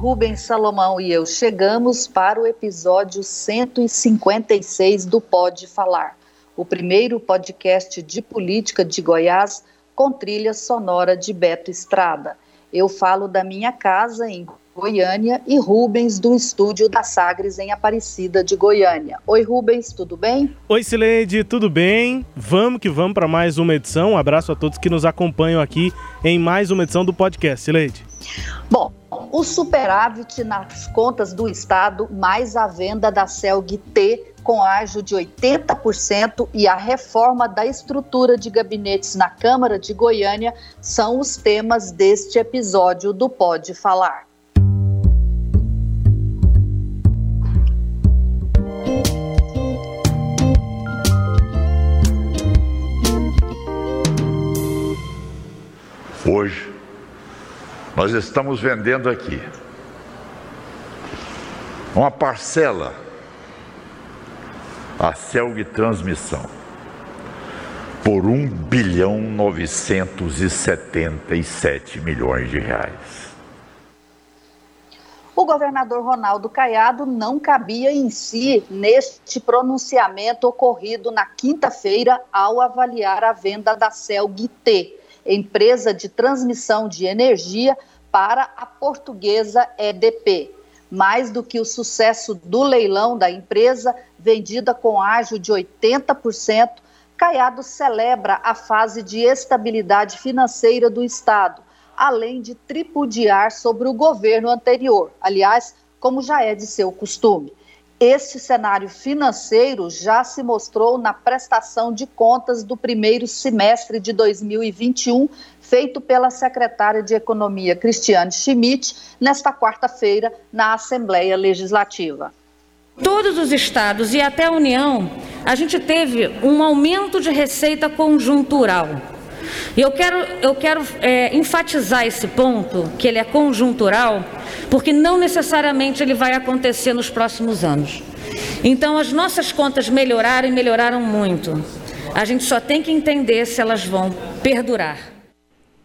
Rubens Salomão e eu chegamos para o episódio 156 do Pode Falar, o primeiro podcast de política de Goiás com trilha sonora de Beto Estrada. Eu falo da minha casa em Goiânia e Rubens do estúdio da Sagres em Aparecida de Goiânia. Oi Rubens, tudo bem? Oi Sileide, tudo bem? Vamos que vamos para mais uma edição. Um abraço a todos que nos acompanham aqui em mais uma edição do podcast. Sileide. Bom, o superávit nas contas do Estado, mais a venda da CELG T com ágio de 80% e a reforma da estrutura de gabinetes na Câmara de Goiânia são os temas deste episódio do Pode Falar. Hoje, nós estamos vendendo aqui uma parcela a Celg Transmissão por 1 bilhão 977 milhões de reais. O governador Ronaldo Caiado não cabia em si neste pronunciamento ocorrido na quinta-feira ao avaliar a venda da Celg T empresa de transmissão de energia, para a portuguesa EDP. Mais do que o sucesso do leilão da empresa, vendida com ágio de 80%, Caiado celebra a fase de estabilidade financeira do Estado, além de tripudiar sobre o governo anterior, aliás, como já é de seu costume. Este cenário financeiro já se mostrou na prestação de contas do primeiro semestre de 2021, feito pela secretária de Economia Cristiane Schmidt, nesta quarta-feira, na Assembleia Legislativa. Todos os estados e até a União, a gente teve um aumento de receita conjuntural. E eu quero, eu quero é, enfatizar esse ponto, que ele é conjuntural, porque não necessariamente ele vai acontecer nos próximos anos. Então, as nossas contas melhoraram e melhoraram muito. A gente só tem que entender se elas vão perdurar.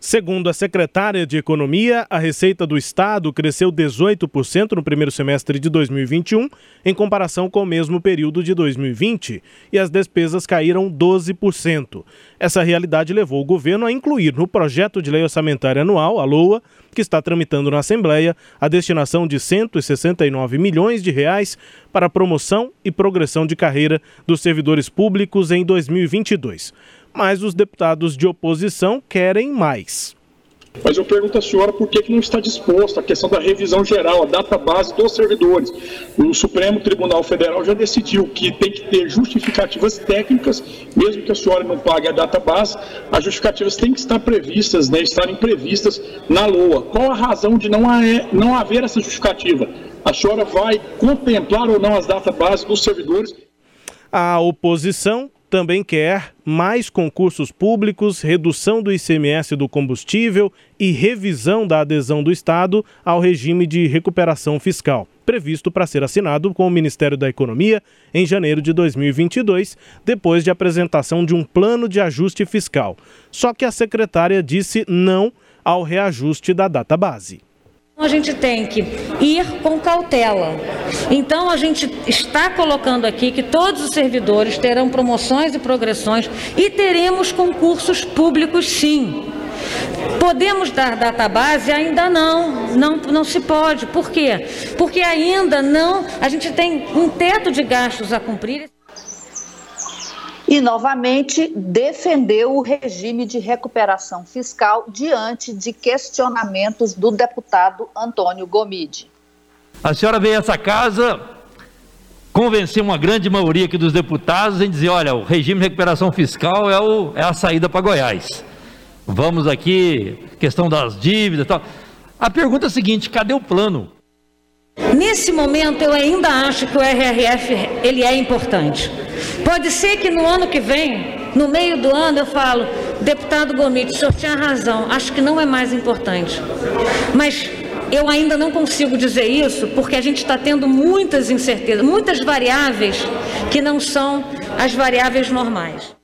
Segundo a secretária de Economia, a receita do Estado cresceu 18% no primeiro semestre de 2021, em comparação com o mesmo período de 2020, e as despesas caíram 12%. Essa realidade levou o governo a incluir no projeto de lei orçamentária anual, a LOA, que está tramitando na Assembleia, a destinação de 169 milhões de reais para a promoção e progressão de carreira dos servidores públicos em 2022 mas os deputados de oposição querem mais. Mas eu pergunto à senhora por que, que não está disposta a questão da revisão geral, a data base dos servidores. O Supremo Tribunal Federal já decidiu que tem que ter justificativas técnicas, mesmo que a senhora não pague a data base, as justificativas têm que estar previstas, né, estarem previstas na LOA. Qual a razão de não, haver, não haver essa justificativa? A senhora vai contemplar ou não as datas base dos servidores? A oposição também quer mais concursos públicos, redução do ICMS do combustível e revisão da adesão do Estado ao regime de recuperação fiscal, previsto para ser assinado com o Ministério da Economia em janeiro de 2022, depois de apresentação de um plano de ajuste fiscal. Só que a secretária disse não ao reajuste da data base. A gente tem que ir com cautela. Então, a gente está colocando aqui que todos os servidores terão promoções e progressões e teremos concursos públicos, sim. Podemos dar database? Ainda não, não, não se pode. Por quê? Porque ainda não, a gente tem um teto de gastos a cumprir e, novamente, defendeu o regime de recuperação fiscal diante de questionamentos do deputado Antônio Gomide. A senhora veio a essa casa convencer uma grande maioria aqui dos deputados em dizer: olha, o regime de recuperação fiscal é, o, é a saída para Goiás. Vamos aqui, questão das dívidas e tal. A pergunta é a seguinte: cadê o plano? Nesse momento, eu ainda acho que o RRF ele é importante. Pode ser que no ano que vem, no meio do ano, eu falo, deputado Gomit, o senhor tinha razão, acho que não é mais importante. Mas eu ainda não consigo dizer isso porque a gente está tendo muitas incertezas, muitas variáveis que não são as variáveis normais.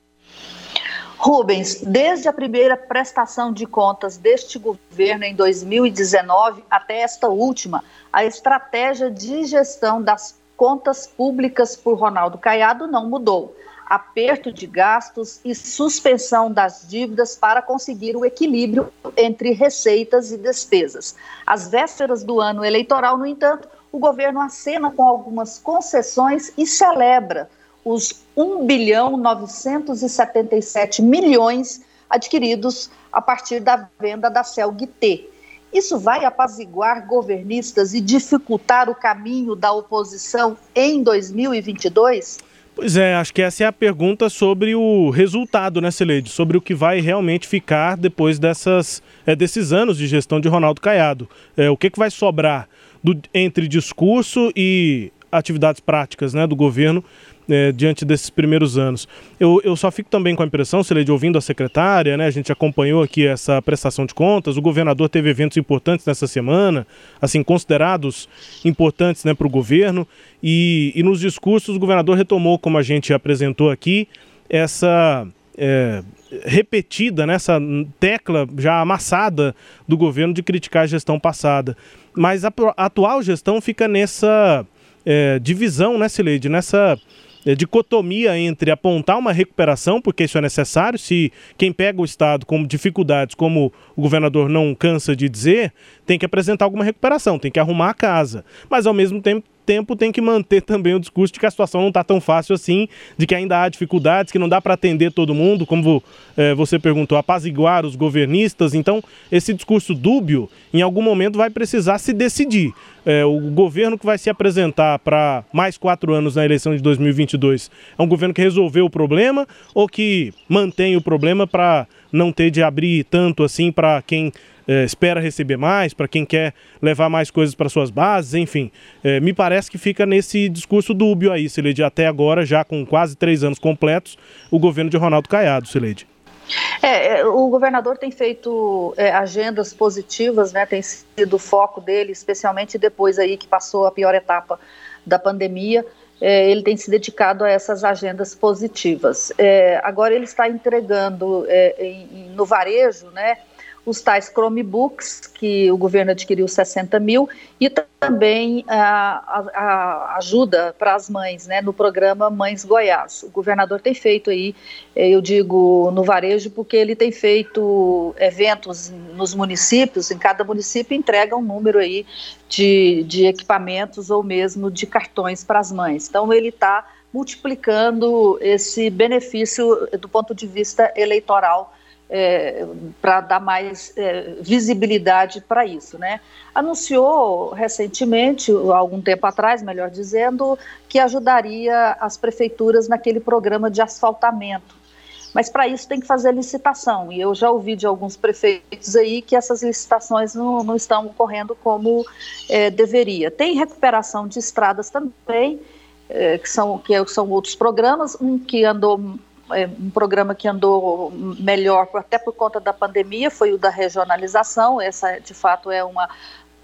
Rubens, desde a primeira prestação de contas deste governo em 2019 até esta última, a estratégia de gestão das contas públicas por Ronaldo Caiado não mudou. Aperto de gastos e suspensão das dívidas para conseguir o equilíbrio entre receitas e despesas. Às vésperas do ano eleitoral, no entanto, o governo acena com algumas concessões e celebra os 1 bilhão 977 milhões adquiridos a partir da venda da Celg-T. Isso vai apaziguar governistas e dificultar o caminho da oposição em 2022? Pois é, acho que essa é a pergunta sobre o resultado, né, Celede? Sobre o que vai realmente ficar depois dessas, é, desses anos de gestão de Ronaldo Caiado. É, o que, que vai sobrar do, entre discurso e atividades práticas né, do governo é, diante desses primeiros anos. Eu, eu só fico também com a impressão, Celede, ouvindo a secretária, né, a gente acompanhou aqui essa prestação de contas, o governador teve eventos importantes nessa semana, assim, considerados importantes né, para o governo, e, e nos discursos o governador retomou, como a gente apresentou aqui, essa é, repetida, nessa né, tecla já amassada do governo de criticar a gestão passada. Mas a, atual gestão fica nessa é, divisão, né, Sileide, nessa dicotomia entre apontar uma recuperação, porque isso é necessário, se quem pega o Estado com dificuldades, como o governador não cansa de dizer, tem que apresentar alguma recuperação, tem que arrumar a casa. Mas, ao mesmo tempo, tempo tem que manter também o discurso de que a situação não está tão fácil assim, de que ainda há dificuldades, que não dá para atender todo mundo, como é, você perguntou, apaziguar os governistas. Então, esse discurso dúbio, em algum momento, vai precisar se decidir. É, o governo que vai se apresentar para mais quatro anos na eleição de 2022 é um governo que resolveu o problema ou que mantém o problema para não ter de abrir tanto assim para quem é, espera receber mais, para quem quer levar mais coisas para suas bases, enfim. É, me parece que fica nesse discurso dúbio aí, Sileide, até agora, já com quase três anos completos, o governo de Ronaldo Caiado, Sileide. É, é, o governador tem feito é, agendas positivas, né, tem sido o foco dele, especialmente depois aí que passou a pior etapa da pandemia, é, ele tem se dedicado a essas agendas positivas. É, agora ele está entregando é, em, no varejo, né, os tais Chromebooks, que o governo adquiriu 60 mil, e também a, a, ajuda para as mães, né, no programa Mães Goiás. O governador tem feito aí, eh, eu digo no varejo, porque ele tem feito eventos nos municípios, em cada município entrega um número aí de, de equipamentos ou mesmo de cartões para as mães. Então ele está multiplicando esse benefício do ponto de vista eleitoral é, para dar mais é, visibilidade para isso, né? Anunciou recentemente, algum tempo atrás, melhor dizendo, que ajudaria as prefeituras naquele programa de asfaltamento. Mas para isso tem que fazer licitação, e eu já ouvi de alguns prefeitos aí que essas licitações não, não estão ocorrendo como é, deveria. Tem recuperação de estradas também, é, que, são, que são outros programas, um que andou um programa que andou melhor, até por conta da pandemia, foi o da regionalização. Essa, de fato, é uma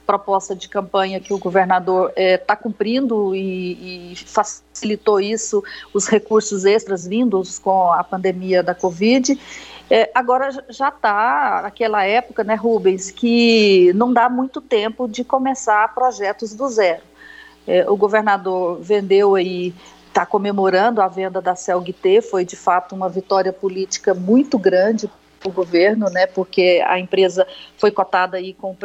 proposta de campanha que o governador está é, tá cumprindo e, e, facilitou isso, os recursos extras vindos com a pandemia da Covid. É, agora já está aquela época, né, Rubens, que não dá muito tempo de começar projetos do zero. É, o governador vendeu aí está comemorando a venda da Celgt, foi de fato uma vitória política muito grande para o governo, né, porque a empresa foi cotada aí com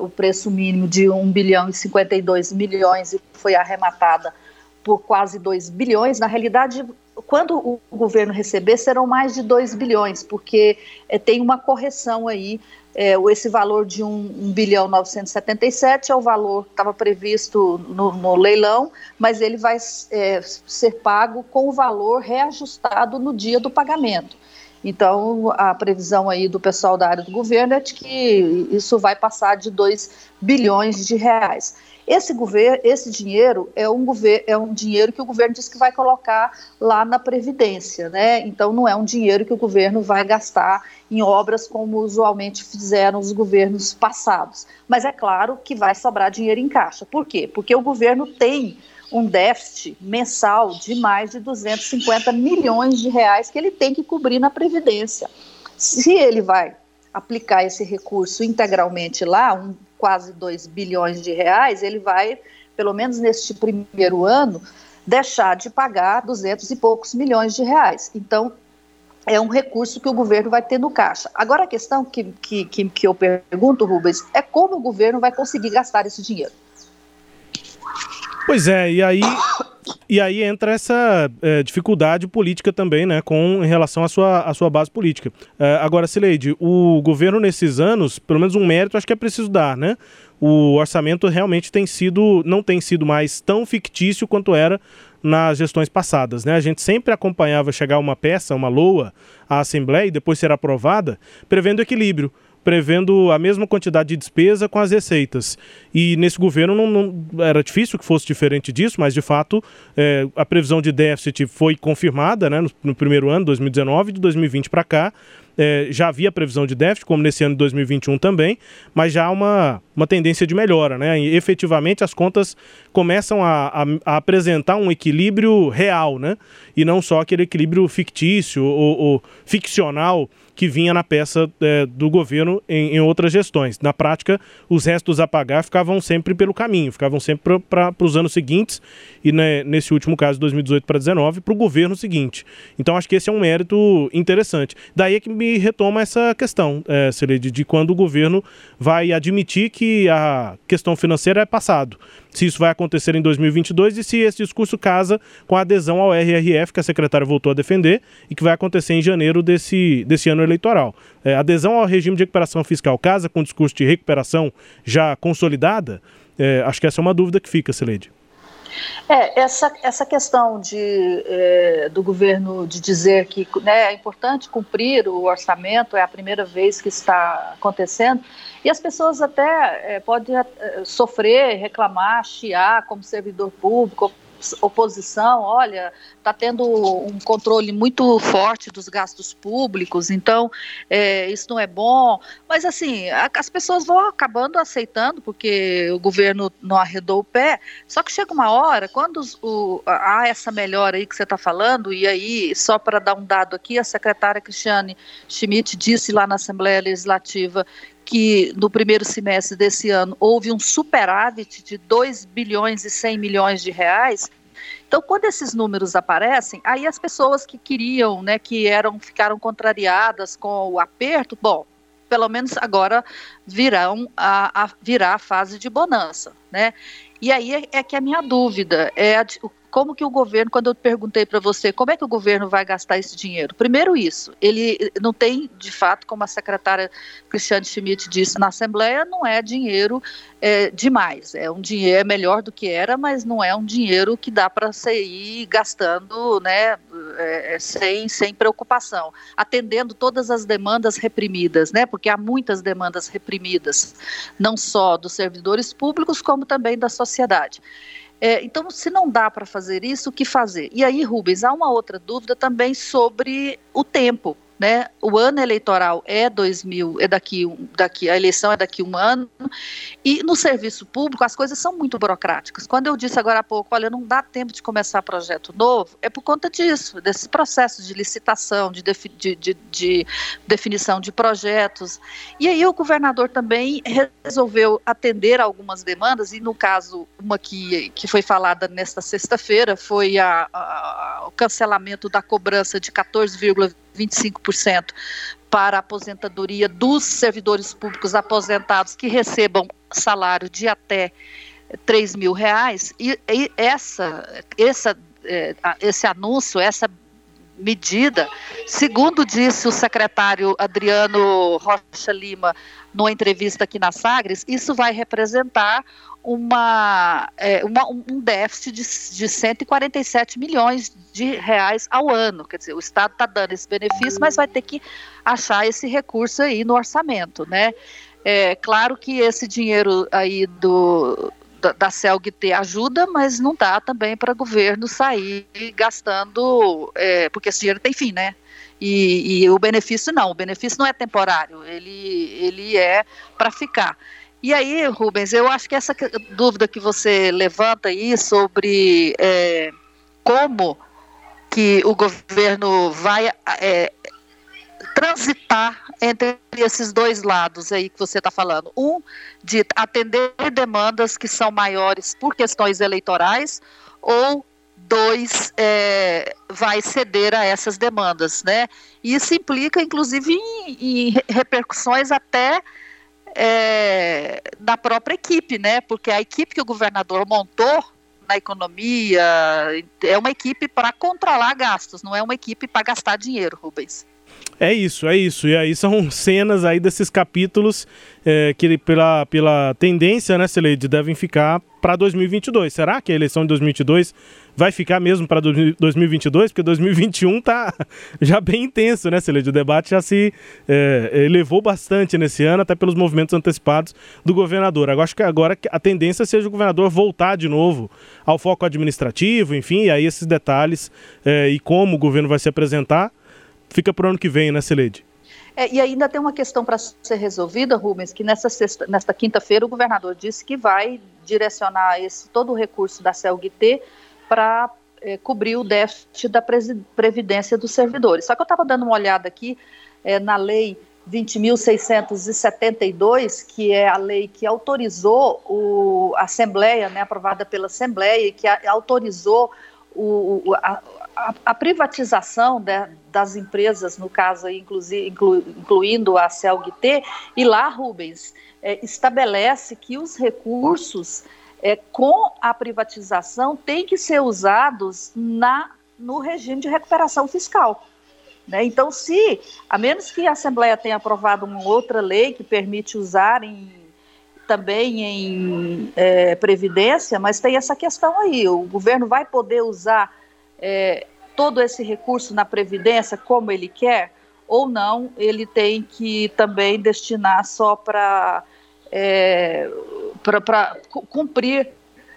o preço mínimo de 1 bilhão e 52 milhões e foi arrematada por quase 2 bilhões. Na realidade, quando o governo receber, serão mais de 2 bilhões, porque é, tem uma correção aí é, esse valor de 1, 1 bilhão 977 é o valor que estava previsto no, no, leilão, mas ele vai é, ser pago com o valor reajustado no dia do pagamento. Então, a previsão aí do pessoal da área do governo é de que isso vai passar de 2 bilhões de reais. Esse, governo, esse dinheiro é um, governo, é um dinheiro que o governo diz que vai colocar lá na Previdência, né? Então não é um dinheiro que o governo vai gastar em obras como usualmente fizeram os governos passados. Mas é claro que vai sobrar dinheiro em caixa. Por quê? Porque o governo tem um déficit mensal de mais de 250 milhões de reais que ele tem que cobrir na Previdência. Se ele vai aplicar esse recurso integralmente lá, um, quase 2 bilhões de reais, ele vai, pelo menos neste primeiro ano, deixar de pagar 200 e poucos milhões de reais. Então, é um recurso que o governo vai ter no caixa. Agora, a questão que, que, que, que eu pergunto, Rubens, é como o governo vai conseguir gastar esse dinheiro. Pois é, e aí, e aí entra essa é, dificuldade política também, né, com em relação à sua, à sua base política. É, agora, Sileide, o governo nesses anos, pelo menos um mérito, acho que é preciso dar, né? O orçamento realmente tem sido, não tem sido mais tão fictício quanto era nas gestões passadas, né? A gente sempre acompanhava chegar uma peça, uma LOA, à Assembleia e depois ser aprovada, prevendo equilíbrio prevendo a mesma quantidade de despesa com as receitas. E nesse governo não, não era difícil que fosse diferente disso, mas de fato é, a previsão de déficit foi confirmada né, no, no primeiro ano, 2019, de 2020 para cá. É, já havia previsão de déficit, como nesse ano de 2021 também, mas já há uma, uma tendência de melhora. Né? E, efetivamente, as contas começam a, a, a, apresentar um equilíbrio real, né? e não só aquele equilíbrio fictício ou, ou ficcional que vinha na peça é, do governo em, em, outras gestões. Na prática, os restos a pagar ficavam sempre pelo caminho, ficavam sempre para os anos seguintes e né, nesse último caso, 2018 para 2019, para o governo seguinte. Então, acho que esse é um mérito interessante. Daí é que me retoma essa questão, é, Celede, de quando o governo vai admitir que a questão financeira é passado se isso vai acontecer em 2022 e se esse discurso casa com a adesão ao RRF que a secretária voltou a defender e que vai acontecer em janeiro desse, desse ano eleitoral. É, adesão ao regime de recuperação fiscal casa com o discurso de recuperação já consolidada? É, acho que essa é uma dúvida que fica, Celede. É, essa, essa questão de, é, do governo de dizer que né, é importante cumprir o orçamento, é a primeira vez que está acontecendo, e as pessoas até é, podem é, sofrer, reclamar, chiar como servidor público, oposição, olha, está tendo um controle muito forte dos gastos públicos, então é, isso não é bom. Mas assim, a, as pessoas vão acabando aceitando, porque o governo não arredou o pé. Só que chega uma hora, quando o, há essa melhora aí que você está falando, e aí, só para dar um dado aqui, a secretária Cristiane Schmidt disse lá na Assembleia Legislativa que no primeiro semestre desse ano houve um superávit de 2 bilhões e 100 milhões de reais. Então, quando esses números aparecem, aí as pessoas que queriam, né, que eram ficaram contrariadas com o aperto, bom, pelo menos agora virão a, a virar a fase de bonança, né? E aí é, é que a minha dúvida é a, como que o governo, quando eu perguntei para você, como é que o governo vai gastar esse dinheiro? Primeiro isso, ele não tem, de fato, como a secretária Cristiane Schmidt disse na Assembleia, não é dinheiro é, demais, é um dinheiro é melhor do que era, mas não é um dinheiro que dá para ir gastando, né, é, é, sem, sem preocupação, atendendo todas as demandas reprimidas, né, porque há muitas demandas reprimidas, não só dos servidores públicos, como também da sociedade. É, então, se não dá para fazer isso, o que fazer? E aí, Rubens, há uma outra dúvida também sobre o tempo né? O ano eleitoral é 2000, é daqui, daqui, a eleição é daqui um ano, e no serviço público as coisas são muito burocráticas. Quando eu disse agora há pouco, olha, não dá tempo de começar projeto novo, é por conta disso, desse processo de licitação, de, defi de, de, de definição de projetos. E aí o governador também resolveu atender algumas demandas, e no caso, uma que, que foi falada nesta sexta-feira foi a, a, o cancelamento da cobrança de 14,20 25% para a aposentadoria dos servidores públicos aposentados que recebam salário de até 3 mil reais, e, e essa, essa, é, esse anúncio, essa medida, segundo disse o secretário Adriano Rocha Lima numa entrevista aqui na Sagres, isso vai representar uma, é, uma, um déficit de, de 147 milhões de reais ao ano. Quer dizer, o Estado está dando esse benefício, mas vai ter que achar esse recurso aí no orçamento, né? É claro que esse dinheiro aí do, da, CELG ajuda, mas não dá também para o governo sair gastando, é, porque esse dinheiro tem fim, né? E, e, o benefício não, o benefício não é temporário, ele, ele é para ficar. E aí, Rubens, eu acho que essa dúvida que você levanta aí sobre é, como que o governo vai é, transitar entre esses dois lados aí que você está falando. Um, de atender demandas que são maiores por questões eleitorais, ou dois, é, vai ceder a essas demandas, né? Isso implica, inclusive, em, em repercussões até é, da própria equipe, né? Porque a equipe que o governador montou na economia é uma equipe para controlar gastos, não é uma equipe para gastar dinheiro, Rubens. É isso, é isso. E aí são cenas aí desses capítulos é, que pela, pela tendência, né, Celede, devem ficar para 2022. Será que a eleição de 2022 vai ficar mesmo para 2022? Porque 2021 tá já bem intenso, né, Celede? O debate já se é, elevou bastante nesse ano, até pelos movimentos antecipados do governador. Agora, acho que agora a tendência seja o governador voltar de novo ao foco administrativo, enfim, e aí esses detalhes é, e como o governo vai se apresentar fica para o ano que vem, né, Celede? É, e ainda tem uma questão para ser resolvida, Rubens, que nessa, nesta quinta-feira o governador disse que vai direcionar esse, todo o recurso da CELGT para é, cobrir o déficit da previdência dos servidores. Só que eu estava dando uma olhada aqui é, na lei 20.672, que é a lei que autorizou o, a Assembleia, né, aprovada pela Assembleia, e que a, autorizou o, a, a, privatização de, das empresas, no caso inclusive, inclu, incluindo a CELGT, e lá, Rubens, é, estabelece que os recursos é, com a privatização têm que ser usados na, no regime de recuperação fiscal. Né? Então, se, a menos que a Assembleia tenha aprovado uma outra lei que permite usar em, também em é, previdência, mas tem essa questão aí, o governo vai poder usar é, todo esse recurso na Previdência como ele quer, ou não, ele tem que também destinar só para é, cumprir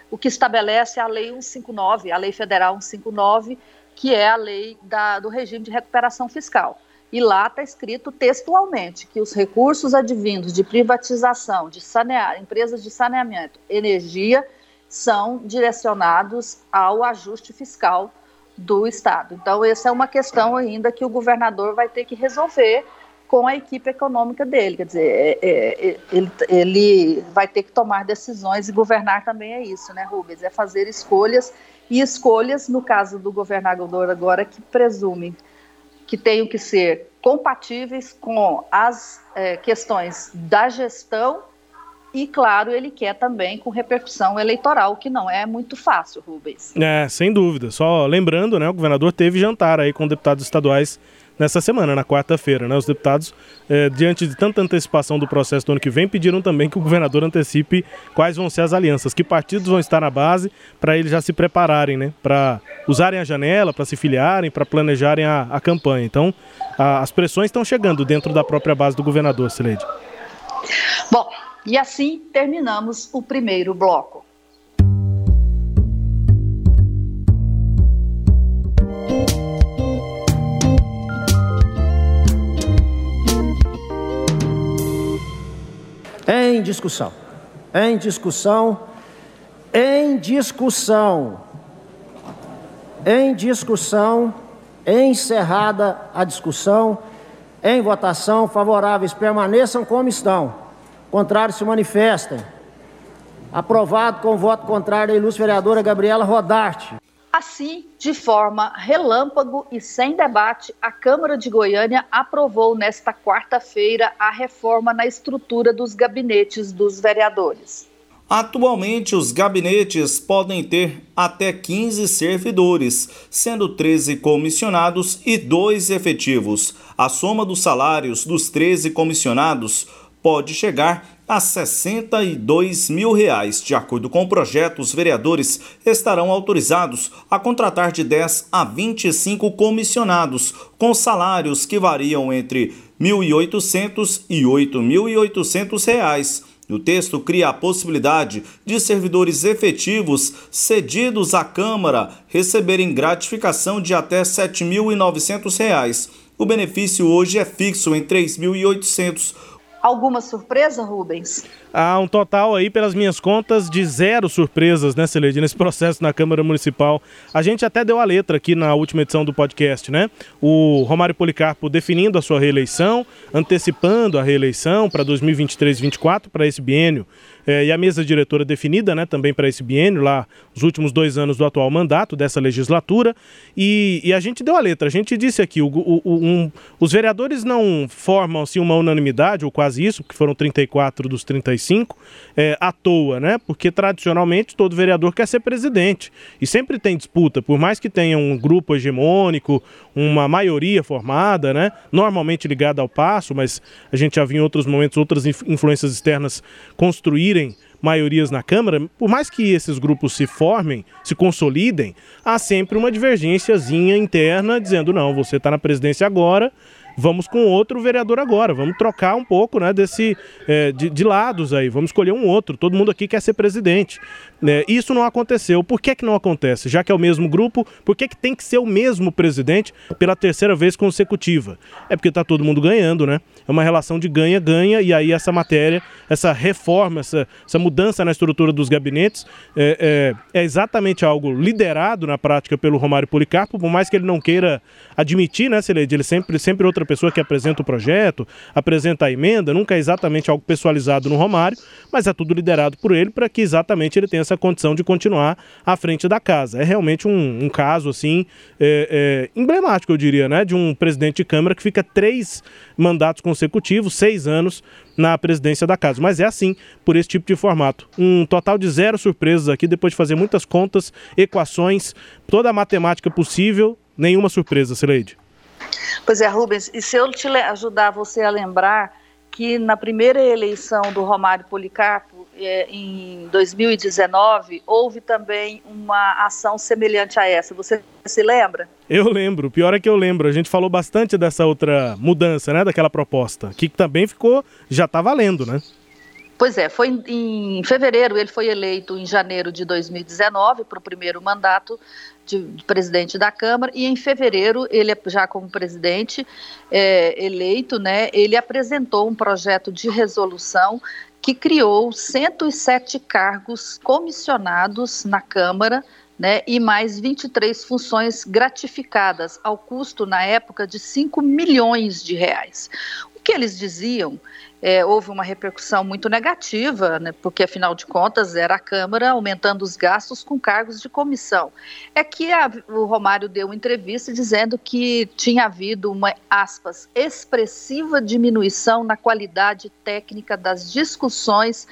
o que estabelece a Lei 159, a Lei Federal 159, que é a lei da, do regime de recuperação fiscal. E lá está escrito textualmente que os recursos advindos de privatização, de sanear, empresas de saneamento, energia, são direcionados ao ajuste fiscal do Estado. Então, essa é uma questão ainda que o governador vai ter que resolver com a equipe econômica dele. Quer dizer, é, é, é, ele, ele vai ter que tomar decisões e governar também é isso, né, Rubens? É fazer escolhas e escolhas, no caso do governador agora, que presumem que tenham que ser compatíveis com as é, questões da gestão e, claro, ele quer também com repercussão eleitoral, que não é muito fácil, Rubens. É, sem dúvida. Só lembrando, né, o governador teve jantar aí com deputados estaduais nessa semana, na quarta-feira. Né? Os deputados, é, diante de tanta antecipação do processo do ano que vem, pediram também que o governador antecipe quais vão ser as alianças, que partidos vão estar na base, para eles já se prepararem, né? para usarem a janela, para se filiarem, para planejarem a, a, campanha. Então, a, as pressões estão chegando dentro da própria base do governador, Sileide. Bom, e assim terminamos o primeiro bloco. Em discussão. Em discussão. Em discussão. Em discussão. Encerrada a discussão. Em votação, favoráveis permaneçam como estão. Contrário se manifestem. Aprovado com voto contrário da ilustre vereadora Gabriela Rodarte. Assim, de forma relâmpago e sem debate, a Câmara de Goiânia aprovou nesta quarta-feira a reforma na estrutura dos gabinetes dos vereadores. Atualmente, os gabinetes podem ter até 15 servidores, sendo 13 comissionados e 2 efetivos. A soma dos salários dos 13 comissionados pode chegar a 62 mil reais. De acordo com o projeto, os vereadores estarão autorizados a contratar de 10 a 25 comissionados, com salários que variam entre R$ 1.800 e 8.800 reais. O texto cria a possibilidade de servidores efetivos cedidos à Câmara receberem gratificação de até R$ 7.900. O benefício hoje é fixo em R$ 3.800. Alguma surpresa, Rubens? Há um total aí, pelas minhas contas, de zero surpresas, né, Celede, nesse processo na Câmara Municipal. A gente até deu a letra aqui na última edição do podcast, né? O Romário Policarpo definindo a sua reeleição, antecipando a reeleição para 2023-24, para esse biênio é, e a mesa diretora definida né, também para esse biênio, lá os últimos dois anos do atual mandato dessa legislatura. E, e a gente deu a letra, a gente disse aqui: o, o, um, os vereadores não formam assim, uma unanimidade, ou quase isso, porque foram 34 dos 35, é, à toa, né? Porque tradicionalmente todo vereador quer ser presidente. E sempre tem disputa, por mais que tenha um grupo hegemônico, uma maioria formada, né? Normalmente ligada ao passo, mas a gente já viu em outros momentos outras influências externas construir conseguirem maiorias na Câmara, por mais que esses grupos se formem, se consolidem, há sempre uma divergênciazinha interna dizendo: não, você está na presidência agora, vamos com outro vereador agora, vamos trocar um pouco né, desse, é, de, de, lados aí, vamos escolher um outro, todo mundo aqui quer ser presidente. É, isso não aconteceu. Por que, que não acontece? Já que é o mesmo grupo, por que, que tem que ser o mesmo presidente pela terceira vez consecutiva? É porque está todo mundo ganhando, né? É uma relação de ganha-ganha, e aí essa matéria, essa reforma, essa, essa mudança na estrutura dos gabinetes é, é, é exatamente algo liderado na prática pelo Romário Policarpo, por mais que ele não queira admitir, né, Celede? Ele sempre, sempre outra pessoa que apresenta o projeto, apresenta a emenda, nunca é exatamente algo pessoalizado no Romário, mas é tudo liderado por ele para que exatamente ele tenha essa condição de continuar à frente da casa. É realmente um, um caso, assim, é, é, emblemático, eu diria, né, de um presidente de Câmara que fica três mandatos consecutivos, seis anos na presidência da casa. Mas é assim, por esse tipo de formato. Um total de zero surpresas aqui, depois de fazer muitas contas, equações, toda a matemática possível, nenhuma surpresa, Sileide. Pois é, Rubens, e se eu te ajudar você a lembrar que na primeira eleição do Romário Policarpo, é, em 2019, houve também uma ação semelhante a essa. Você se lembra? Eu lembro. O pior é que eu lembro. A gente falou bastante dessa outra mudança, né? Daquela proposta, que também ficou, já está valendo, né? Pois é, foi em, em fevereiro, ele foi eleito em janeiro de 2019 para o primeiro mandato de, de, presidente da Câmara e em fevereiro ele já como presidente é, eleito, né? Ele apresentou um projeto de resolução que criou 107 cargos comissionados na Câmara. Né, e mais 23 funções gratificadas, ao custo, na época, de 5 milhões de reais. Que eles diziam é, houve uma repercussão muito negativa, né, porque afinal de contas era a Câmara aumentando os gastos com cargos de comissão. É que a, o Romário deu entrevista dizendo que tinha havido uma, aspas, expressiva diminuição na qualidade técnica das discussões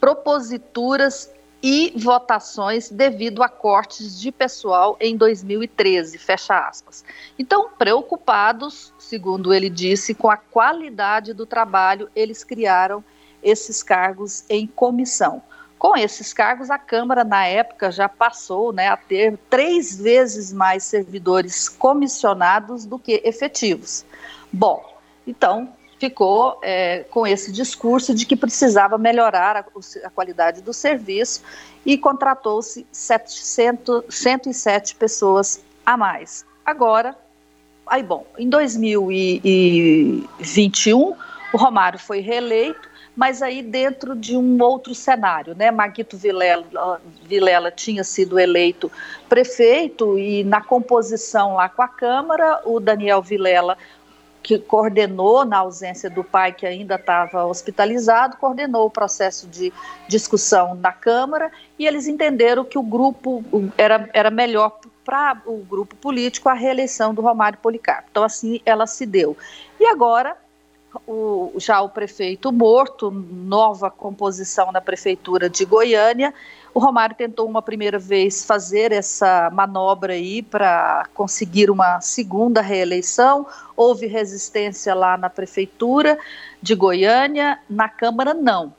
proposituras e votações devido a cortes de pessoal em 2013, fecha aspas. Então, preocupados, segundo ele disse, com a qualidade do trabalho, eles criaram esses cargos em comissão. Com esses cargos, a Câmara, na época, já passou né, a ter três vezes mais servidores comissionados do que efetivos. Bom, então, ficou é, com esse discurso de que precisava melhorar a, a qualidade do serviço e contratou-se 107 pessoas a mais. Agora, aí bom, em 2021 o Romário foi reeleito, mas aí dentro de um outro cenário, né? Maguito Vilela, Vilela tinha sido eleito prefeito e na composição lá com a Câmara, o Daniel Vilela que coordenou, na ausência do pai que ainda estava hospitalizado, coordenou o processo de discussão na Câmara e eles entenderam que o grupo era, era melhor para o grupo político a reeleição do Romário Policarpo. Então, assim, ela se deu. E agora, o, já o prefeito morto, nova composição na prefeitura de Goiânia, o Romário tentou uma primeira vez fazer essa manobra aí para conseguir uma segunda reeleição. Houve resistência lá na prefeitura de Goiânia, na Câmara não.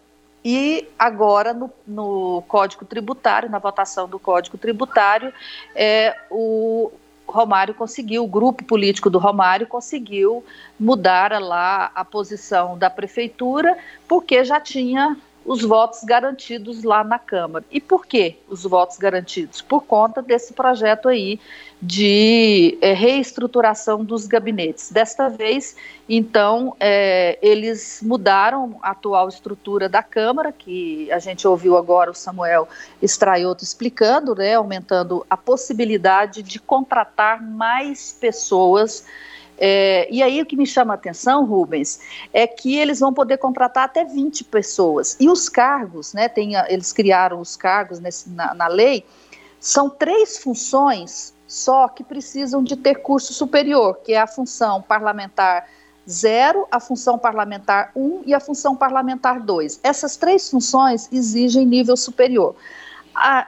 E agora no, no Código Tributário, na votação do Código Tributário, é, o Romário conseguiu, o grupo político do Romário conseguiu mudar lá a posição da prefeitura, porque já tinha os votos garantidos lá na Câmara. E por que os votos garantidos? Por conta desse projeto aí de é, reestruturação dos gabinetes. Desta vez, então, é, eles mudaram a atual estrutura da Câmara, que a gente ouviu agora o Samuel Estraioto explicando, né, aumentando a possibilidade de contratar mais pessoas é, e aí o que me chama a atenção, Rubens, é que eles vão poder contratar até 20 pessoas. E os cargos, né, tem, eles criaram os cargos nesse, na, na lei, são três funções só que precisam de ter curso superior, que é a função parlamentar 0, a função parlamentar 1 um, e a função parlamentar 2. Essas três funções exigem nível superior.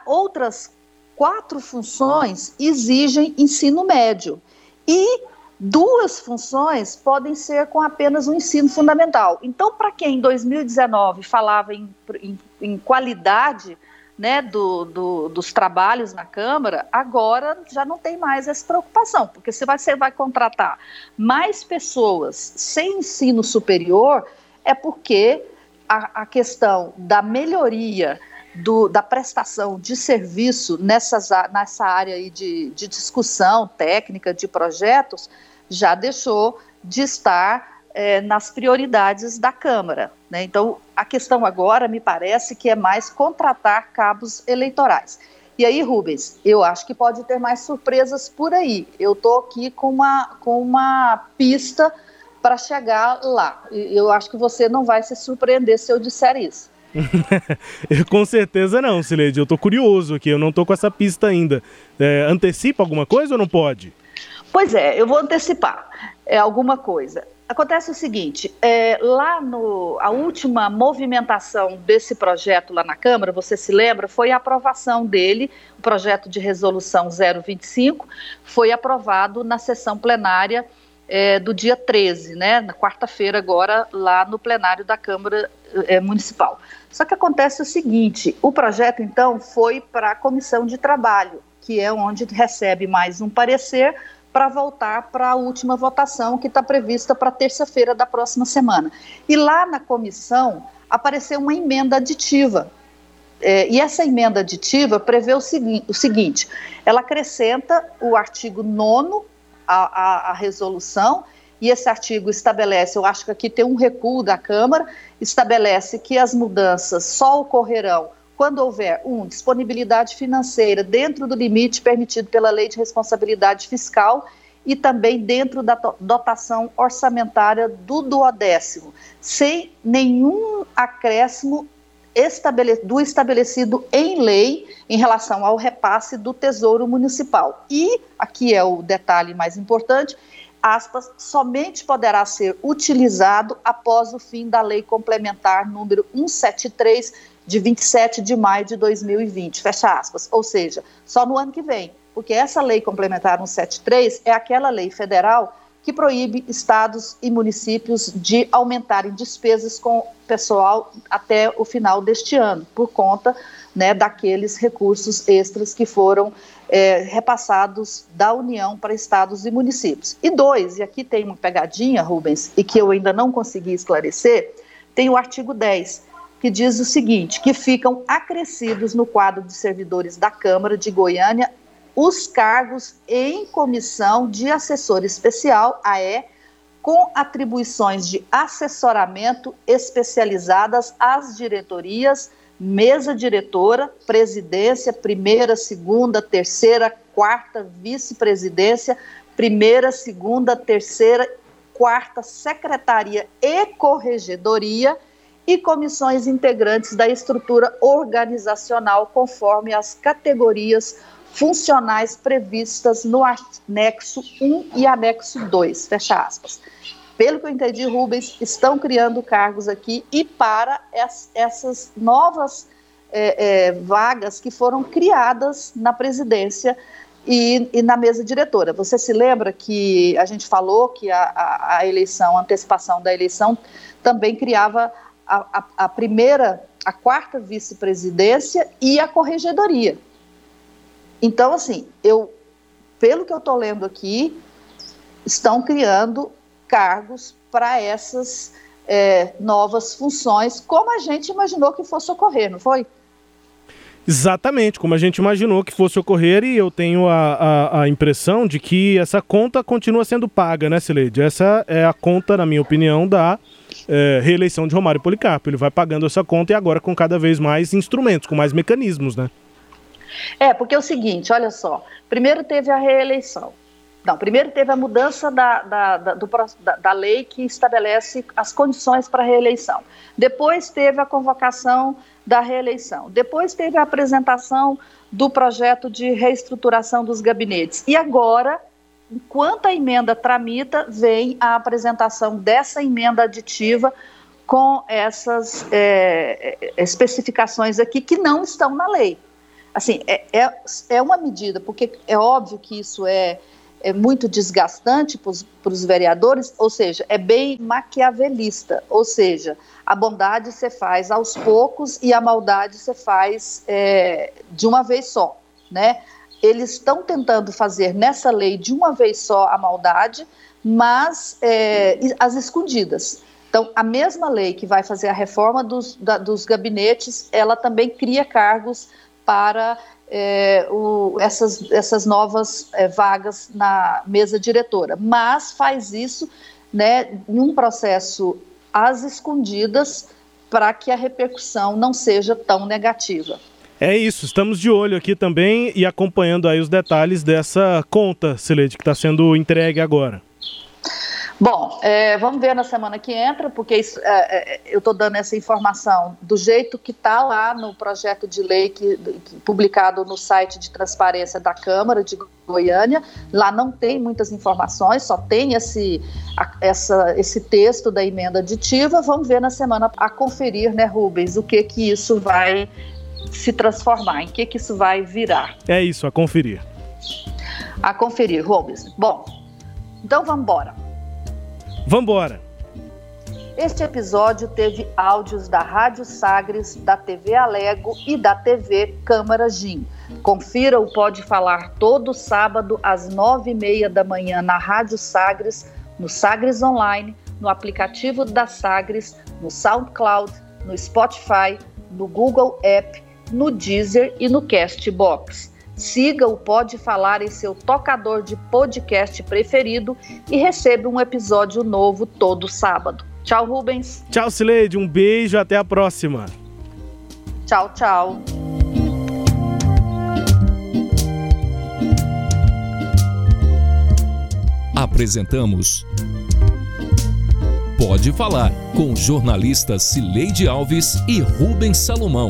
Outras quatro funções exigem ensino médio. E duas funções podem ser com apenas o um ensino fundamental. Então, para quem em 2019 falava em, em, em qualidade né, do, do, dos trabalhos na Câmara, agora já não tem mais essa preocupação, porque se você vai contratar mais pessoas sem ensino superior, é porque a, a questão da melhoria do, da prestação de serviço nessas, nessa área aí de, de discussão técnica de projetos já deixou de estar é, nas prioridades da Câmara. Né? Então, a questão agora, me parece, que é mais contratar cabos eleitorais. E aí, Rubens, eu acho que pode ter mais surpresas por aí. Eu estou aqui com uma, com uma pista para chegar lá. Eu acho que você não vai se surpreender se eu disser isso. com certeza não, Sileide. Eu estou curioso aqui, eu não estou com essa pista ainda. É, antecipa alguma coisa ou não pode? Pois é, eu vou antecipar é, alguma coisa. Acontece o seguinte, é, lá no a última movimentação desse projeto lá na Câmara, você se lembra, foi a aprovação dele, o projeto de resolução 025, foi aprovado na sessão plenária é, do dia 13, né, na quarta-feira agora, lá no plenário da Câmara é, Municipal. Só que acontece o seguinte, o projeto então foi para a Comissão de Trabalho, que é onde recebe mais um parecer para voltar para a última votação que está prevista para terça-feira da próxima semana. E lá na comissão apareceu uma emenda aditiva. É, e essa emenda aditiva prevê o, segui o seguinte: ela acrescenta o artigo 9 à, à, à resolução e esse artigo estabelece, eu acho que aqui tem um recuo da Câmara, estabelece que as mudanças só ocorrerão quando houver, um, disponibilidade financeira dentro do limite permitido pela Lei de Responsabilidade Fiscal e também dentro da dotação orçamentária do duodécimo, sem nenhum acréscimo do estabelecido em lei em relação ao repasse do Tesouro Municipal. E, aqui é o detalhe mais importante, aspas, somente poderá ser utilizado após o fim da Lei Complementar número 173 de 27 de maio de 2020, fecha aspas. Ou seja, só no ano que vem, porque essa lei complementar 173 é aquela lei federal que proíbe estados e municípios de aumentarem despesas com pessoal até o final deste ano, por conta né, daqueles recursos extras que foram é, repassados da União para estados e municípios. E dois, e aqui tem uma pegadinha, Rubens, e que eu ainda não consegui esclarecer, tem o artigo 10, que diz o seguinte: que ficam acrescidos no quadro de servidores da Câmara de Goiânia os cargos em comissão de assessor especial, AE, com atribuições de assessoramento especializadas às diretorias, mesa diretora, presidência, primeira, segunda, terceira, quarta, vice-presidência, primeira, segunda, terceira, quarta, secretaria e corregedoria e comissões integrantes da estrutura organizacional conforme as categorias funcionais previstas no anexo 1 e anexo 2, fecha aspas. Pelo que eu entendi, Rubens, estão criando cargos aqui e para essas novas é, é, vagas que foram criadas na presidência e, e, na mesa diretora. Você se lembra que a gente falou que a, a, a eleição, a antecipação da eleição também criava a, a, a primeira, a quarta vice-presidência e a corregedoria. Então, assim, eu, pelo que eu estou lendo aqui, estão criando cargos para essas é, novas funções, como a gente imaginou que fosse ocorrer, não foi? Exatamente, como a gente imaginou que fosse ocorrer, e eu tenho a, a, a, impressão de que essa conta continua sendo paga, né, Sileide? Essa é a conta, na minha opinião, da é, reeleição de Romário Policarpo. Ele vai pagando essa conta e agora com cada vez mais instrumentos, com mais mecanismos, né? É, porque é o seguinte, olha só. Primeiro teve a reeleição. Não, primeiro teve a mudança da, da, da, do, da, lei que estabelece as condições para a reeleição. Depois teve a convocação da reeleição. Depois teve a apresentação do projeto de reestruturação dos gabinetes. E agora, enquanto a emenda tramita, vem a apresentação dessa emenda aditiva com essas é, especificações aqui que não estão na lei. Assim, é, é, é uma medida, porque é óbvio que isso é é muito desgastante para os vereadores, ou seja, é bem maquiavelista, ou seja, a bondade você faz aos poucos e a maldade você faz é, de uma vez só, né? Eles estão tentando fazer nessa lei de uma vez só a maldade, mas é, as escondidas. Então, a mesma lei que vai fazer a reforma dos, da, dos gabinetes, ela também cria cargos para é, o, essas, essas novas é, vagas na mesa diretora, mas faz isso né, em um processo às escondidas para que a repercussão não seja tão negativa. É isso, estamos de olho aqui também e acompanhando aí os detalhes dessa conta, Celede, que está sendo entregue agora. Bom, é, vamos ver na semana que entra, porque isso, é, é eu estou dando essa informação do jeito que está lá no projeto de lei que, que, publicado no site de transparência da Câmara de Goiânia. Lá não tem muitas informações, só tem esse, a, essa, esse texto da emenda aditiva. Vamos ver na semana a conferir, né, Rubens, o que que isso vai se transformar, em que que isso vai virar. É isso, a conferir. A conferir, Rubens. Bom, então vamos embora. Vambora! Este episódio teve áudios da Rádio Sagres, da TV Alego e da TV Câmara Gim. Confira o Pode Falar todo sábado às nove e meia da manhã na Rádio Sagres, no Sagres Online, no aplicativo da Sagres, no SoundCloud, no Spotify, no Google App, no Deezer e no Castbox. Siga o Pode Falar em seu tocador de podcast preferido e receba um episódio novo todo sábado. Tchau, Rubens. Tchau, Sileide. Um beijo. Até a próxima. Tchau, tchau. Apresentamos Pode Falar com jornalistas Cileide Alves e Rubens Salomão.